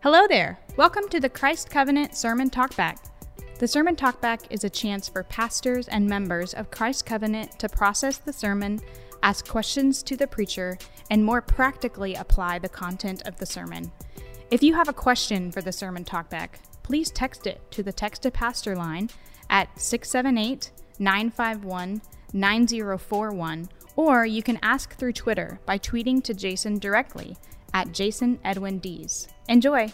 Hello there. Welcome to the Christ Covenant Sermon Talkback. The Sermon Talkback is a chance for pastors and members of Christ Covenant to process the sermon, ask questions to the preacher, and more practically apply the content of the sermon. If you have a question for the Sermon Talkback, please text it to the Text a Pastor line at 678 951 9041, or you can ask through Twitter by tweeting to Jason directly at Jason Edwin Dees. Enjoy!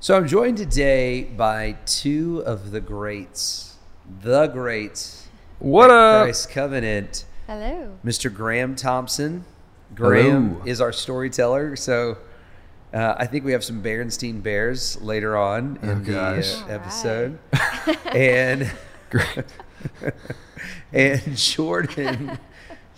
So I'm joined today by two of the greats, the greats. What at up? Christ Covenant, Hello. Mr. Graham Thompson. Graham Hello. is our storyteller, so uh, I think we have some Berenstein Bears later on in Oh, the uh, All episode, and Great. and Jordan,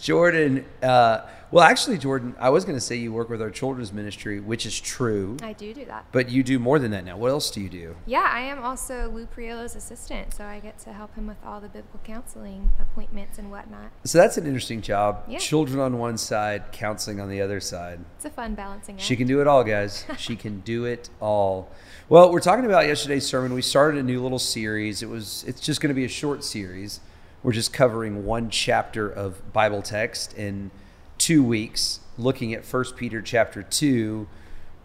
Jordan. Uh, well, actually, Jordan, I was going to say you work with our children's ministry, which is true, I do do that. but you do more than that now. What else do you do? Yeah, I am also Lou Priolo's assistant, so I get to help him with all the biblical counseling appointments and whatnot. So that's an interesting job. Yeah. Children on one side, counseling on the other side. It's a fun balancing act. She can do it all, guys. she can do it all. Well, we're talking about yesterday's sermon. We started a new little series. It was it's just going to be a short series. We're just covering one chapter of Bible text in 2 weeks, looking at 1 Peter chapter 2.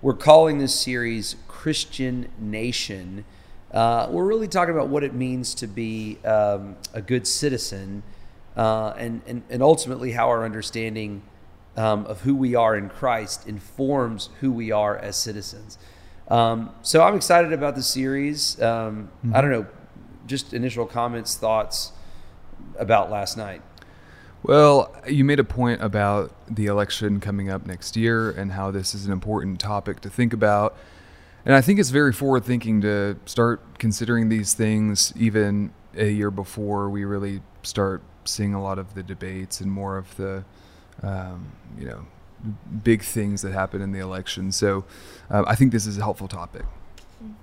We're calling this series Christian Nation. Uh, we're really talking about what it means to be um, a good citizen uh, and, and, and ultimately how our understanding um, of who we are in Christ informs who we are as citizens. Um, so I'm excited about the series. Um, I don't know, just initial comments, thoughts about last night. Well, you made a point about the election coming up next year and how this is an important topic to think about. And I think it's very forward thinking to start considering these things even a year before we really start seeing a lot of the debates and more of the, um, you know, big things that happen in the election. So uh, I think this is a helpful topic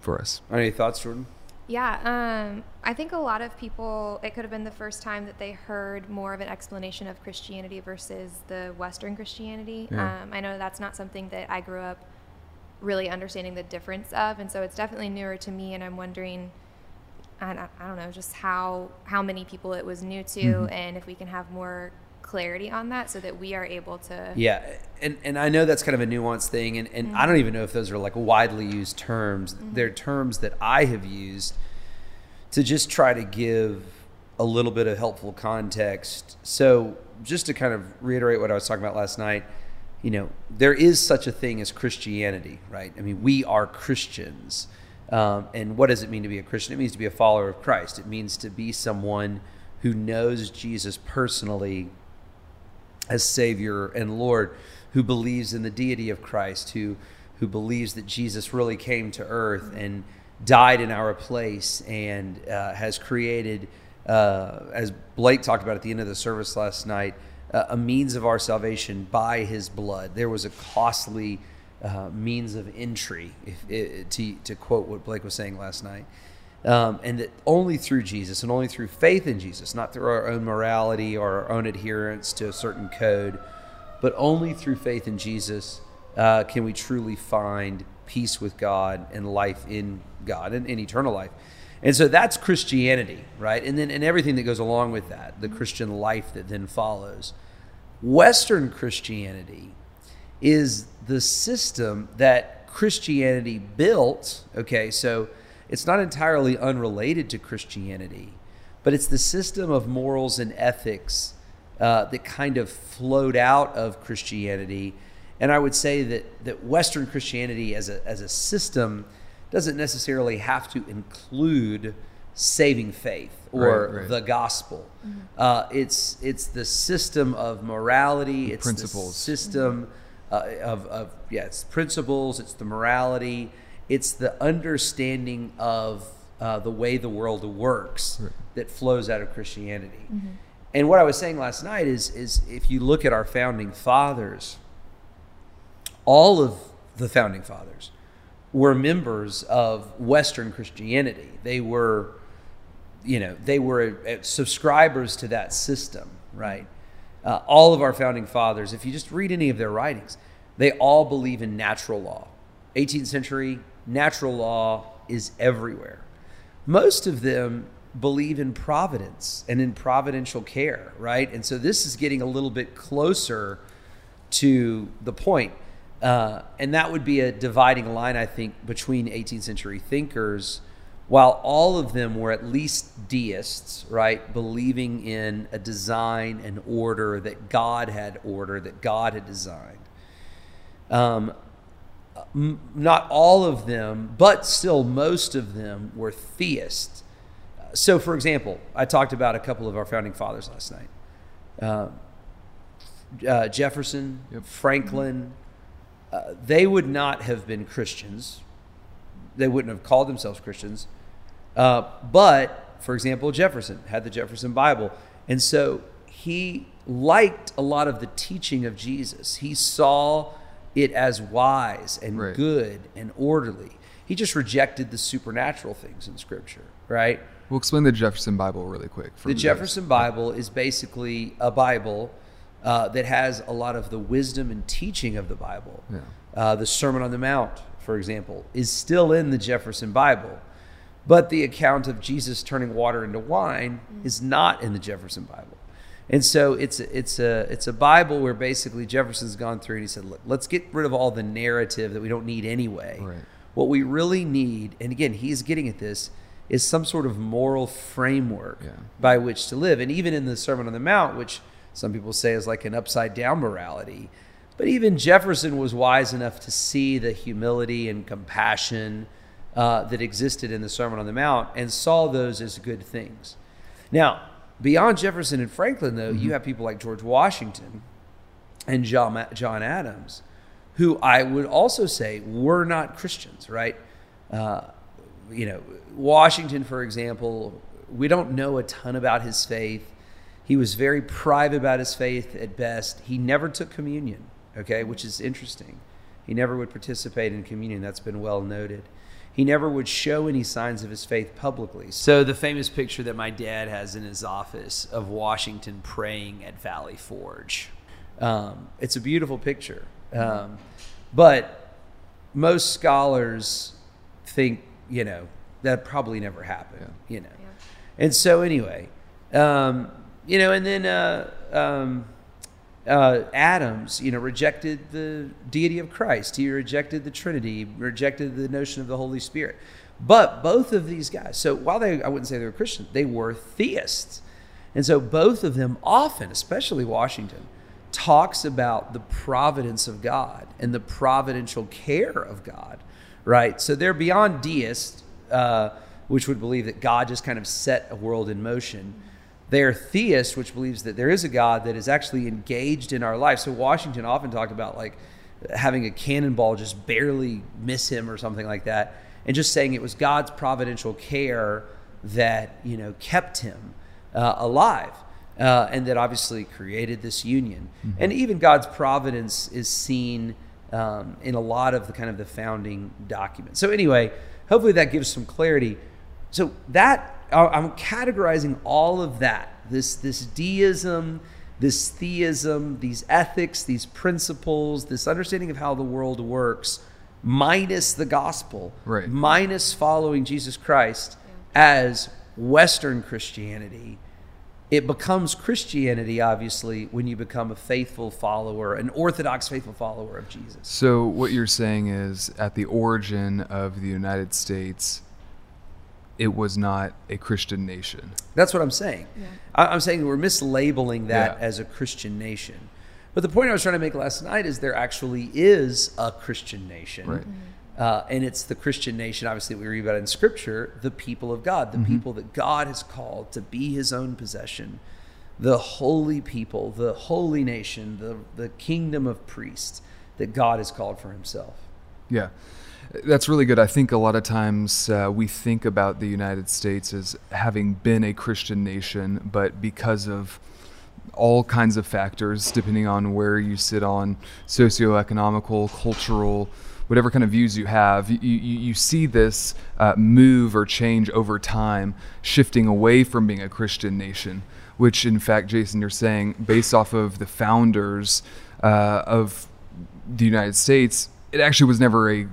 for us. Any thoughts, Jordan? Yeah, um, I think a lot of people, it could have been the first time that they heard more of an explanation of Christianity versus the Western Christianity. Yeah. Um, I know that's not something that I grew up really understanding the difference of, and so it's definitely newer to me, and I'm wondering. I don't, I don't know just how how many people it was new to Mm-hmm. and if we can have more clarity on that so that we are able to Yeah, and and I know that's kind of a nuanced thing, and, and I don't even know if those are like widely used terms. They're terms that I have used to just try to give a little bit of helpful context. So, just to kind of reiterate what I was talking about last night, you know, there is such a thing as Christianity, right? I mean, we are Christians. Um, and what does it mean to be a Christian? It means to be a follower of Christ. It means to be someone who knows Jesus personally as Savior and Lord, who believes in the deity of Christ, who who believes that Jesus really came to earth and died in our place and uh, has created, uh, as Blake talked about at the end of the service last night, uh, a means of our salvation by His blood. There was a costly uh, means of entry, if, i to to quote what Blake was saying last night. Um, and that only through Jesus and only through faith in Jesus, not through our own morality or our own adherence to a certain code, but only through faith in Jesus uh, can we truly find peace with God and life in God and, and eternal life. And so that's Christianity, right? And then and everything that goes along with that, the Christian life that then follows. Western Christianity is the system that Christianity built. Okay, so it's not entirely unrelated to Christianity, but it's the system of morals and ethics uh, that kind of flowed out of Christianity. And I would say that, that Western Christianity as a, as a system doesn't necessarily have to include saving faith or Right, right. the gospel. Uh, it's, it's the system of morality, it's principles. the system uh, of, of yeah, it's principles, it's the morality, it's the understanding of uh, the way the world works Right. that flows out of Christianity. And what I was saying last night is is if you look at our founding fathers, all of the founding fathers were members of Western Christianity. They were, you know, they were uh, subscribers to that system, right? uh, all of our founding fathers, if you just read any of their writings, they all believe in natural law. 18th century, natural law is everywhere. Most of them believe in providence and in providential care, right? And so this is getting a little bit closer to the point. Uh, and that would be a dividing line, I think, between 18th century thinkers, while all of them were at least deists, right? Believing in a design and order that God had ordered, that God had designed. Um, not all of them, but still most of them were theists. So, for example, I talked about a couple of our founding fathers last night. Uh, uh, Jefferson, Yep. Franklin, uh, they would not have been Christians. They wouldn't have called themselves Christians. Uh, but, for example, Jefferson had the Jefferson Bible. And so he liked a lot of the teaching of Jesus. He saw it as wise and Right. good and orderly. He just rejected the supernatural things in Scripture, right? We'll explain the Jefferson Bible really quick. for The those- Jefferson Bible is basically a Bible uh, that has a lot of the wisdom and teaching of the Bible. Yeah. Uh, the Sermon on the Mount, for example, is still in the Jefferson Bible, but the account of Jesus turning water into wine is not in the Jefferson Bible. And so it's a, it's a it's a Bible where basically Jefferson's gone through and he said, look, let's get rid of all the narrative that we don't need anyway. Right. What we really need, and again, he's getting at this, is some sort of moral framework Yeah. by which to live. And even in the Sermon on the Mount, which some people say is like an upside down morality, but even Jefferson was wise enough to see the humility and compassion uh, that existed in the Sermon on the Mount and saw those as good things. Now, beyond Jefferson and Franklin, though, you have people like George Washington and John, John Adams, who I would also say were not Christians, right? Uh, you know, Washington, for example, we don't know a ton about his faith. He was very private about his faith at best. He never took communion, okay, which is interesting. He never would participate in communion. That's been well noted. He never would show any signs of his faith publicly. So, the famous picture that my dad has in his office of Washington praying at Valley Forge. Um, it's a beautiful picture. Um, but most scholars think, you know, that probably never happened, you know. And so, anyway, um, you know, and then uh, um, uh, Adams, you know, rejected the deity of Christ. He rejected the Trinity, rejected the notion of the Holy Spirit. But both of these guys, so while they, I wouldn't say they were Christians, they were theists. And so both of them often, especially Washington, talks about the providence of God and the providential care of God, right? So they're beyond deists, uh, which would believe that God just kind of set a world in motion. They're theists, which believes that there is a God that is actually engaged in our life. So Washington often talked about like having a cannonball just barely miss him or something like that, and just saying it was God's providential care that you know kept him uh, alive, uh, and that obviously created this union. And even God's providence is seen um, in a lot of the kind of the founding documents. So anyway, hopefully that gives some clarity. So that I'm categorizing all of that this this deism, this theism, these ethics, these principles, this understanding of how the world works, minus the gospel, Right. minus following Jesus Christ as Western Christianity. It becomes Christianity, obviously, when you become a faithful follower, an Orthodox faithful follower of Jesus. So what you're saying is, at the origin of the United States, it was not a Christian nation. That's what I'm saying. I- I'm saying we're mislabeling that Yeah. as a Christian nation. But the point I was trying to make last night is there actually is a Christian nation. Right. Uh, and it's the Christian nation, obviously, that we read about in Scripture, the people of God, the people that God has called to be his own possession, the holy people, the holy nation, the, the kingdom of priests that God has called for himself. Yeah, that's really good. I think a lot of times uh, we think about the United States as having been a Christian nation, but because of all kinds of factors, depending on where you sit on socioeconomical, cultural, whatever kind of views you have, you, you, you see this uh, move or change over time, shifting away from being a Christian nation. which in fact, Jason, you're saying based off of the founders uh, of the United States, it actually was never a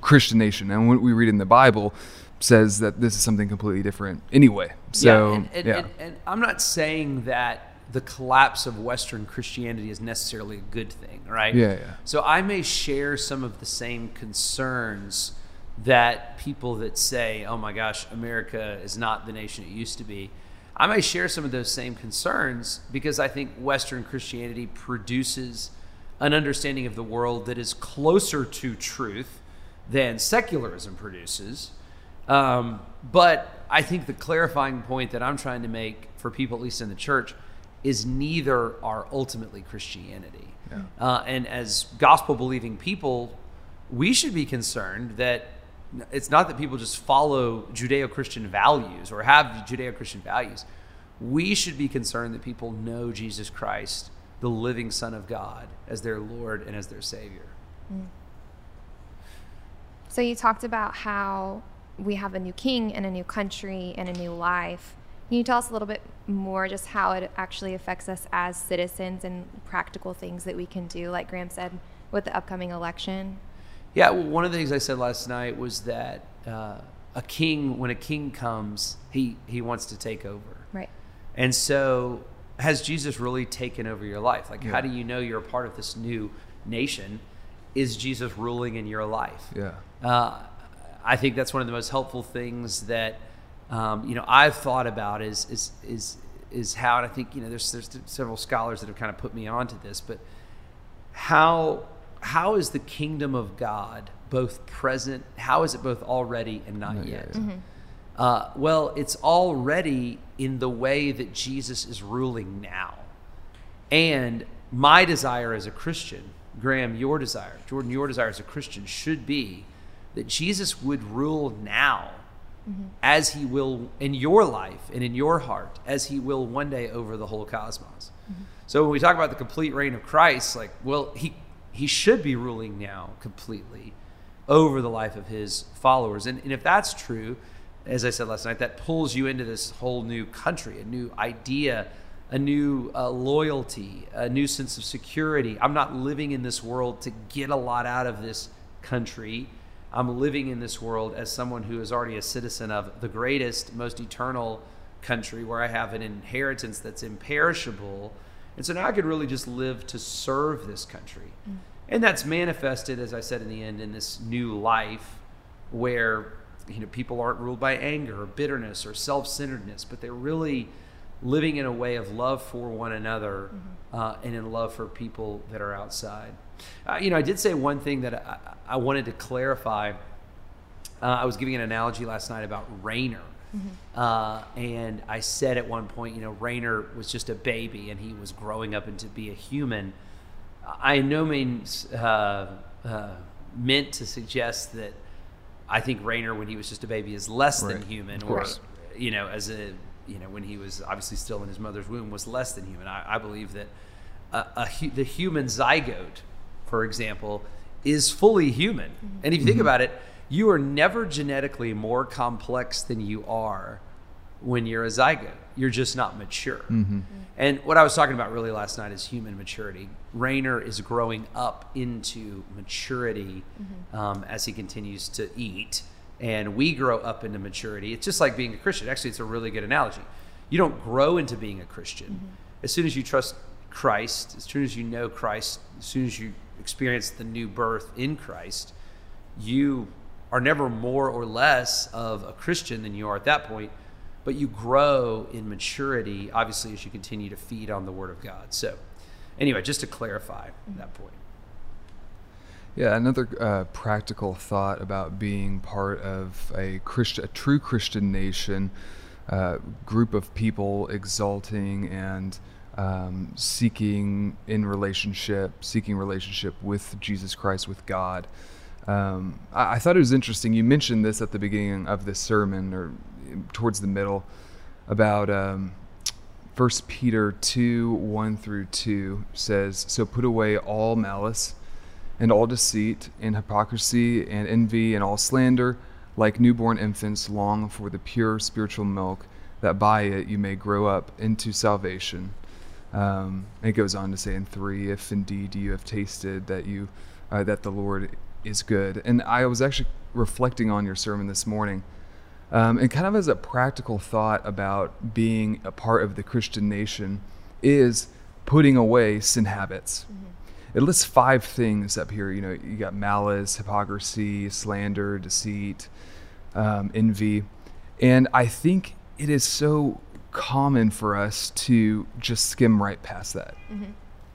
Christian nation. And what we read in the Bible says that this is something completely different anyway. So, yeah, and, and, yeah. And, and I'm not saying that the collapse of Western Christianity is necessarily a good thing, right? Yeah, yeah. So I may share some of the same concerns that people that say, "Oh my gosh, America is not the nation it used to be." I may share some of those same concerns because I think Western Christianity produces an understanding of the world that is closer to truth than secularism produces. Um, but I think the clarifying point that I'm trying to make for people, at least in the church, is neither are ultimately Christianity. Yeah. Uh, and as gospel believing people, we should be concerned that it's not that people just follow Judeo Christian values or have Judeo Christian values. We should be concerned that people know Jesus Christ, the living Son of God, as their Lord and as their Savior. So you talked about how we have a new king and a new country and a new life. Can you tell us a little bit more just how it actually affects us as citizens and practical things that we can do, like Graham said, with the upcoming election? Yeah, well, one of the things I said last night was that uh, a king, when a king comes, he, he wants to take over. Right. And so, has Jesus really taken over your life? Like, Yeah. how do you know you're a part of this new nation? Is Jesus ruling in your life? Yeah. Uh, I think that's one of the most helpful things that um, you know I've thought about is is is is how, and I think you know there's there's several scholars that have kind of put me onto this, but how how is the kingdom of God both present? How is it both already and not Not yet? yet, yeah. Uh, well, it's already in the way that Jesus is ruling now. And my desire as a Christian, Graham, your desire, Jordan, your desire as a Christian should be that Jesus would rule now mm-hmm. as he will in your life and in your heart, as he will one day over the whole cosmos. Mm-hmm. So when we talk about the complete reign of Christ, like, well, he he should be ruling now completely over the life of his followers. And, and if that's true, as I said last night, that pulls you into this whole new country, a new idea, a new uh, loyalty, a new sense of security. I'm not living in this world to get a lot out of this country. I'm living in this world as someone who is already a citizen of the greatest, most eternal country where I have an inheritance that's imperishable. And so now I could really just live to serve this country. And that's manifested, as I said in the end, in this new life where you know people aren't ruled by anger or bitterness or self-centeredness, but they're really living in a way of love for one another uh, and in love for people that are outside. Uh, you know, I did say one thing that I, I wanted to clarify. Uh, I was giving an analogy last night about Rayner. Uh, and I said at one point, you know, Rayner was just a baby and he was growing up into be a human. I in no means uh, uh, meant to suggest that I think Rayner, when he was just a baby, is less than human, or you know, as a you know, when he was obviously still in his mother's womb, was less than human. I, I believe that a, a, the human zygote, for example, is fully human. Mm-hmm. And if you think mm-hmm. about it, you are never genetically more complex than you are when you're a zygote. You're just not mature. Mm-hmm. And what I was talking about really last night is human maturity. Rayner is growing up into maturity um, as he continues to eat, and we grow up into maturity. It's just like being a Christian. Actually, it's a really good analogy. You don't grow into being a Christian. Mm-hmm. As soon as you trust Christ, as soon as you know Christ, as soon as you experience the new birth in Christ, you are never more or less of a Christian than you are at that point, but you grow in maturity, obviously, as you continue to feed on the Word of God. So, anyway, just to clarify mm-hmm. that point. Yeah, another uh, practical thought about being part of a Christian, a true Christian nation, uh, group of people exalting and um, seeking in relationship, seeking relationship with Jesus Christ, with God. Um, I, I thought it was interesting. You mentioned this at the beginning of this sermon, or towards the middle, about um, 1 Peter 2 1 through 2 says, So put away all malice and all deceit and hypocrisy and envy and all slander, like newborn infants, long for the pure spiritual milk, that by it you may grow up into salvation. Um, it goes on to say in three, if indeed you have tasted that you uh, that the Lord is good. And I was actually reflecting on your sermon this morning, um, and kind of as a practical thought about being a part of the Christian nation is putting away sin habits. It lists five things up here. You know, you got malice, hypocrisy, slander, deceit, um, envy, and I think it is so common for us to just skim right past that.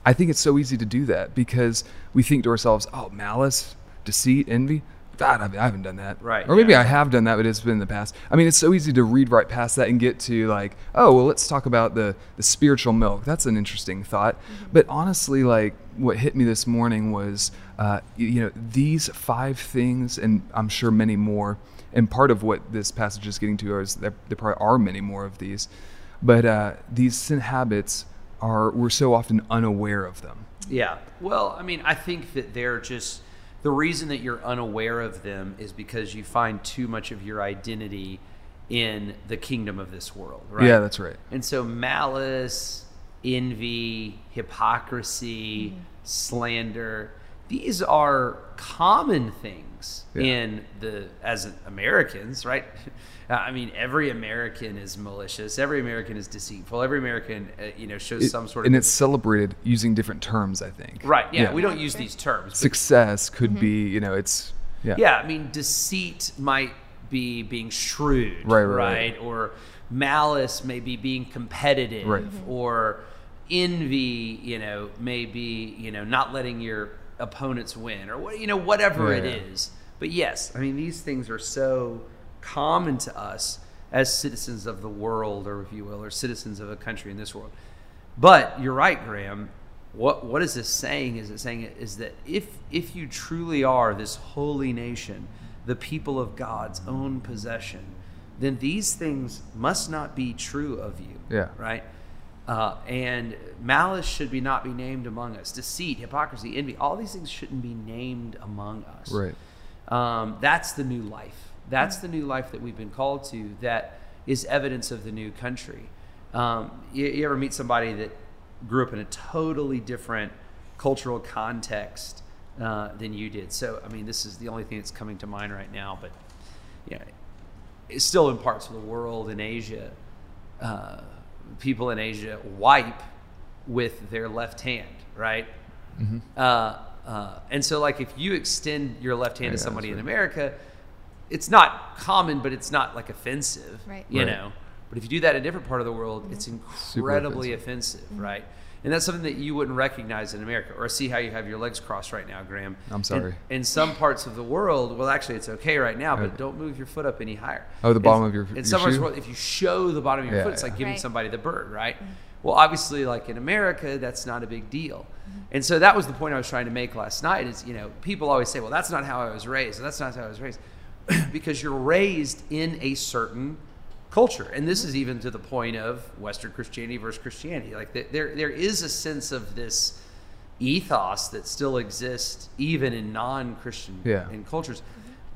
I think it's so easy to do that because we think to ourselves, "Oh, malice, deceit, envy." God, I haven't done that. Right, Or maybe yeah. I have done that, but it's been in the past. I mean, it's so easy to read right past that and get to like, oh, well, let's talk about the the spiritual milk. That's an interesting thought. But honestly, like what hit me this morning was, uh, you, you know, these five things, and I'm sure many more. And part of what this passage is getting to is that there probably are many more of these, but uh, these sin habits are we're so often unaware of them. Yeah. Well, I mean, I think that they're just the reason that you're unaware of them is because you find too much of your identity in the kingdom of this world, right? Yeah, that's right. And so malice, envy, hypocrisy, mm-hmm. slander, these are common things Yeah. in the as Americans, right? I mean, every American is malicious. Every American is deceitful. Every American, uh, you know, shows It- some sort of and it's celebrated using different terms. I think. right. Yeah, Yeah. we don't use these terms. Success could be, you know, it's yeah. yeah, I mean, deceit might be being shrewd, Right, right, right. Or malice may be being competitive, Right. or envy, you know, may be, you know, not letting your opponents win, or what, you know, whatever it Yeah. is. But yes, I mean, these things are so common to us as citizens of the world, or if you will, or citizens of a country in this world. But you're right, Graham. What what is this saying? Is it saying is that if if you truly are this holy nation, the people of God's own possession, then these things must not be true of you. Yeah. Right. Uh, and malice should be not be named among us. Deceit, hypocrisy, envy, all these things shouldn't be named among us. Right. Um, that's the new life. That's the new life that we've been called to. That is evidence of the new country. Um, you, you ever meet somebody that grew up in a totally different cultural context uh, than you did? So, I mean, this is the only thing that's coming to mind right now. But yeah, it's still in parts of the world in Asia. Uh, people in Asia wipe with their left hand, right? Uh, uh, and so, like, if you extend your left hand Yeah, to somebody that's in. America, it's not common, but it's not like offensive, Right. You Right. know. But if you do that in a different part of the world, it's incredibly offensive, right? And that's something that you wouldn't recognize in America. Or see how you have your legs crossed right now, Graham. I'm sorry. In, some parts of the world, well, actually, it's okay right now, but Okay. don't move your foot up any higher. Oh, the In- bottom of your- In your some parts of the world, if you show the bottom of your Yeah, foot, it's like yeah. giving Right. somebody the bird, right? Mm-hmm. Well, obviously, like in America, that's not a big deal. Mm-hmm. And so that was the point I was trying to make last night is, you know, people always say, well, that's not how I was raised. And that's not how I was raised. because you're raised in a certain culture. And this is even to the point of Western Christianity versus Christianity. Like there, there is a sense of this ethos that still exists even in non-Christian Yeah. in cultures.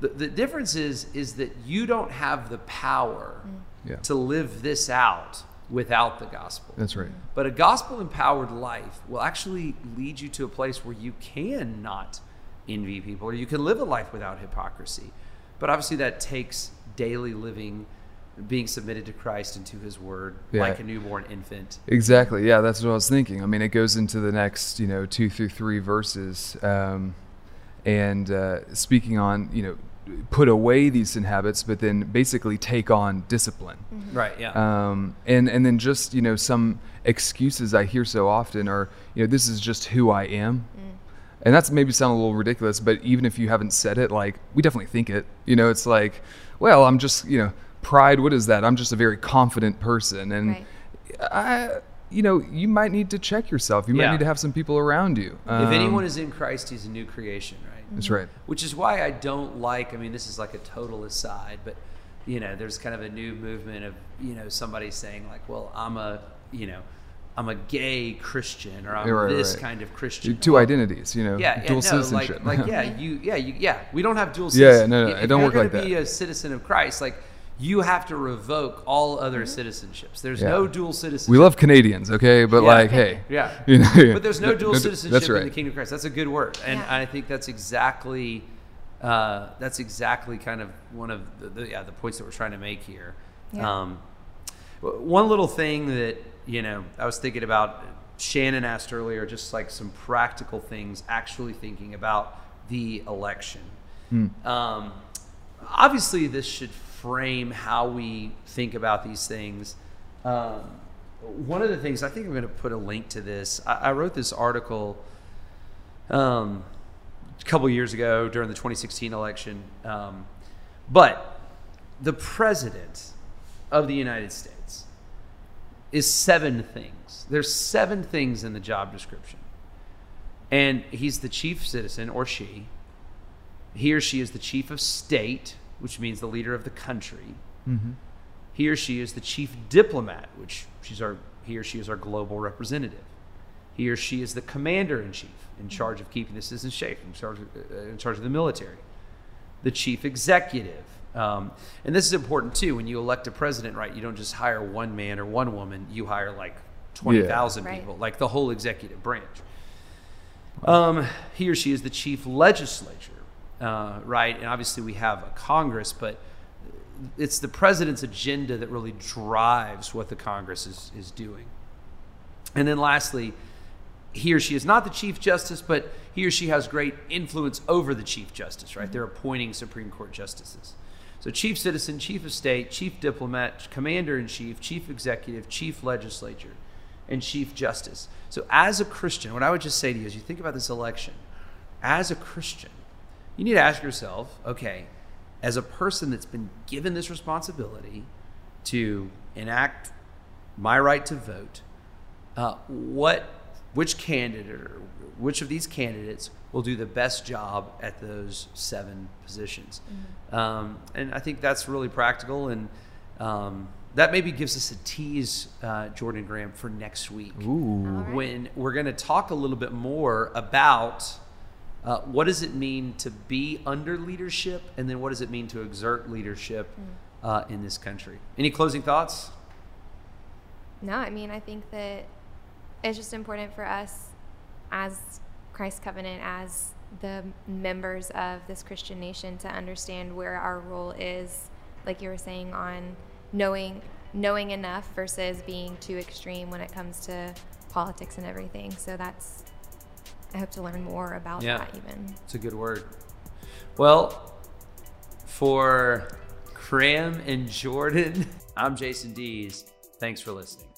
The, the difference is, is that you don't have the power mm. Yeah. to live this out without the gospel. That's right. But a gospel empowered life will actually lead you to a place where you can not envy people or you can live a life without hypocrisy. But obviously, that takes daily living, being submitted to Christ and to his word, Yeah. like a newborn infant. Exactly. Yeah, that's what I was thinking. I mean, it goes into the next, you know, two through three verses, um, and uh, speaking on, you know, put away these sin habits, but then basically take on discipline. Right, yeah. Um, and and then just you know some excuses I hear so often are you know this is just who I am, and that's maybe sound a little ridiculous, but even if you haven't said it, like we definitely think it. You know, it's like, well, I'm just you know pride. What is that? I'm just a very confident person, and Right. I, you know, you might need to check yourself. You might Yeah. need to have some people around you. if Um, anyone is in Christ, he's a new creation, right? that's right. Which is why I don't like, I mean, this is like a total aside, but, you know, there's kind of a new movement of, you know, somebody saying, like, well, I'm a, you know, I'm a gay Christian or I'm right, this right. kind of Christian. Two identities, you know, Yeah, yeah, dual no, citizenship. like, like, yeah, you, yeah, you, yeah. We don't have dual citizenship. Yeah, no, no, If it don't work like gonna Be a citizen of Christ, like you have to revoke all other citizenships. There's Yeah. no dual citizenship. We love Canadians, okay, but Yeah. like, hey, Yeah. you know, But there's no dual citizenship That's right. in the kingdom of Christ. That's a good word, and Yeah. I think that's exactly uh, that's exactly kind of one of the, the yeah the points that we're trying to make here. Yeah. Um, one little thing that you know I was thinking about. Shannon asked earlier, just like some practical things, actually thinking about the election. Um, obviously, this should frame how we think about these things. Um, one of the things I think I'm going to put a link to this. I, I wrote this article um, a couple years ago during the 2016 election, um, but the president of the United States is seven things. There's seven things in the job description, and he's the chief citizen or she. He or she is the chief of state, which means the leader of the country. He or she is the chief diplomat, which she's our he or she is our global representative. He or she is the commander in chief, in charge of keeping the citizens safe, in charge of, uh, in charge of the military. The chief executive, um, and this is important too. When you elect a president, right? You don't just hire one man or one woman. You hire like twenty thousand Right. people, like the whole executive branch. Um, he or she is the chief legislature, uh, right? And obviously we have a Congress, but it's the president's agenda that really drives what the Congress is, is doing. And then lastly, he or she is not the chief justice, but he or she has great influence over the chief justice, right? They're appointing Supreme Court justices. So, chief citizen, chief of state, chief diplomat, commander in chief, chief executive, chief legislature, and chief justice. So, as a Christian, what I would just say to you as you think about this election, as a Christian, you need to ask yourself okay, as a person that's been given this responsibility to enact my right to vote, uh, what, which candidate or which of these candidates will do the best job at those seven positions? Um, and I think that's really practical, and um, that maybe gives us a tease, uh, Jordan Graham, for next week Ooh. All right. when we're going to talk a little bit more about uh, what does it mean to be under leadership, and then what does it mean to exert leadership uh, in this country. Any closing thoughts? No, I mean, I think that it's just important for us as Christ Covenant, as the members of this Christian nation, to understand where our role is, like you were saying, on knowing knowing enough versus being too extreme when it comes to politics and everything. So that's I hope to learn more about Yeah. that even. It's a good word. Well, for Graham and Jordan, I'm Jason Dees. Thanks for listening.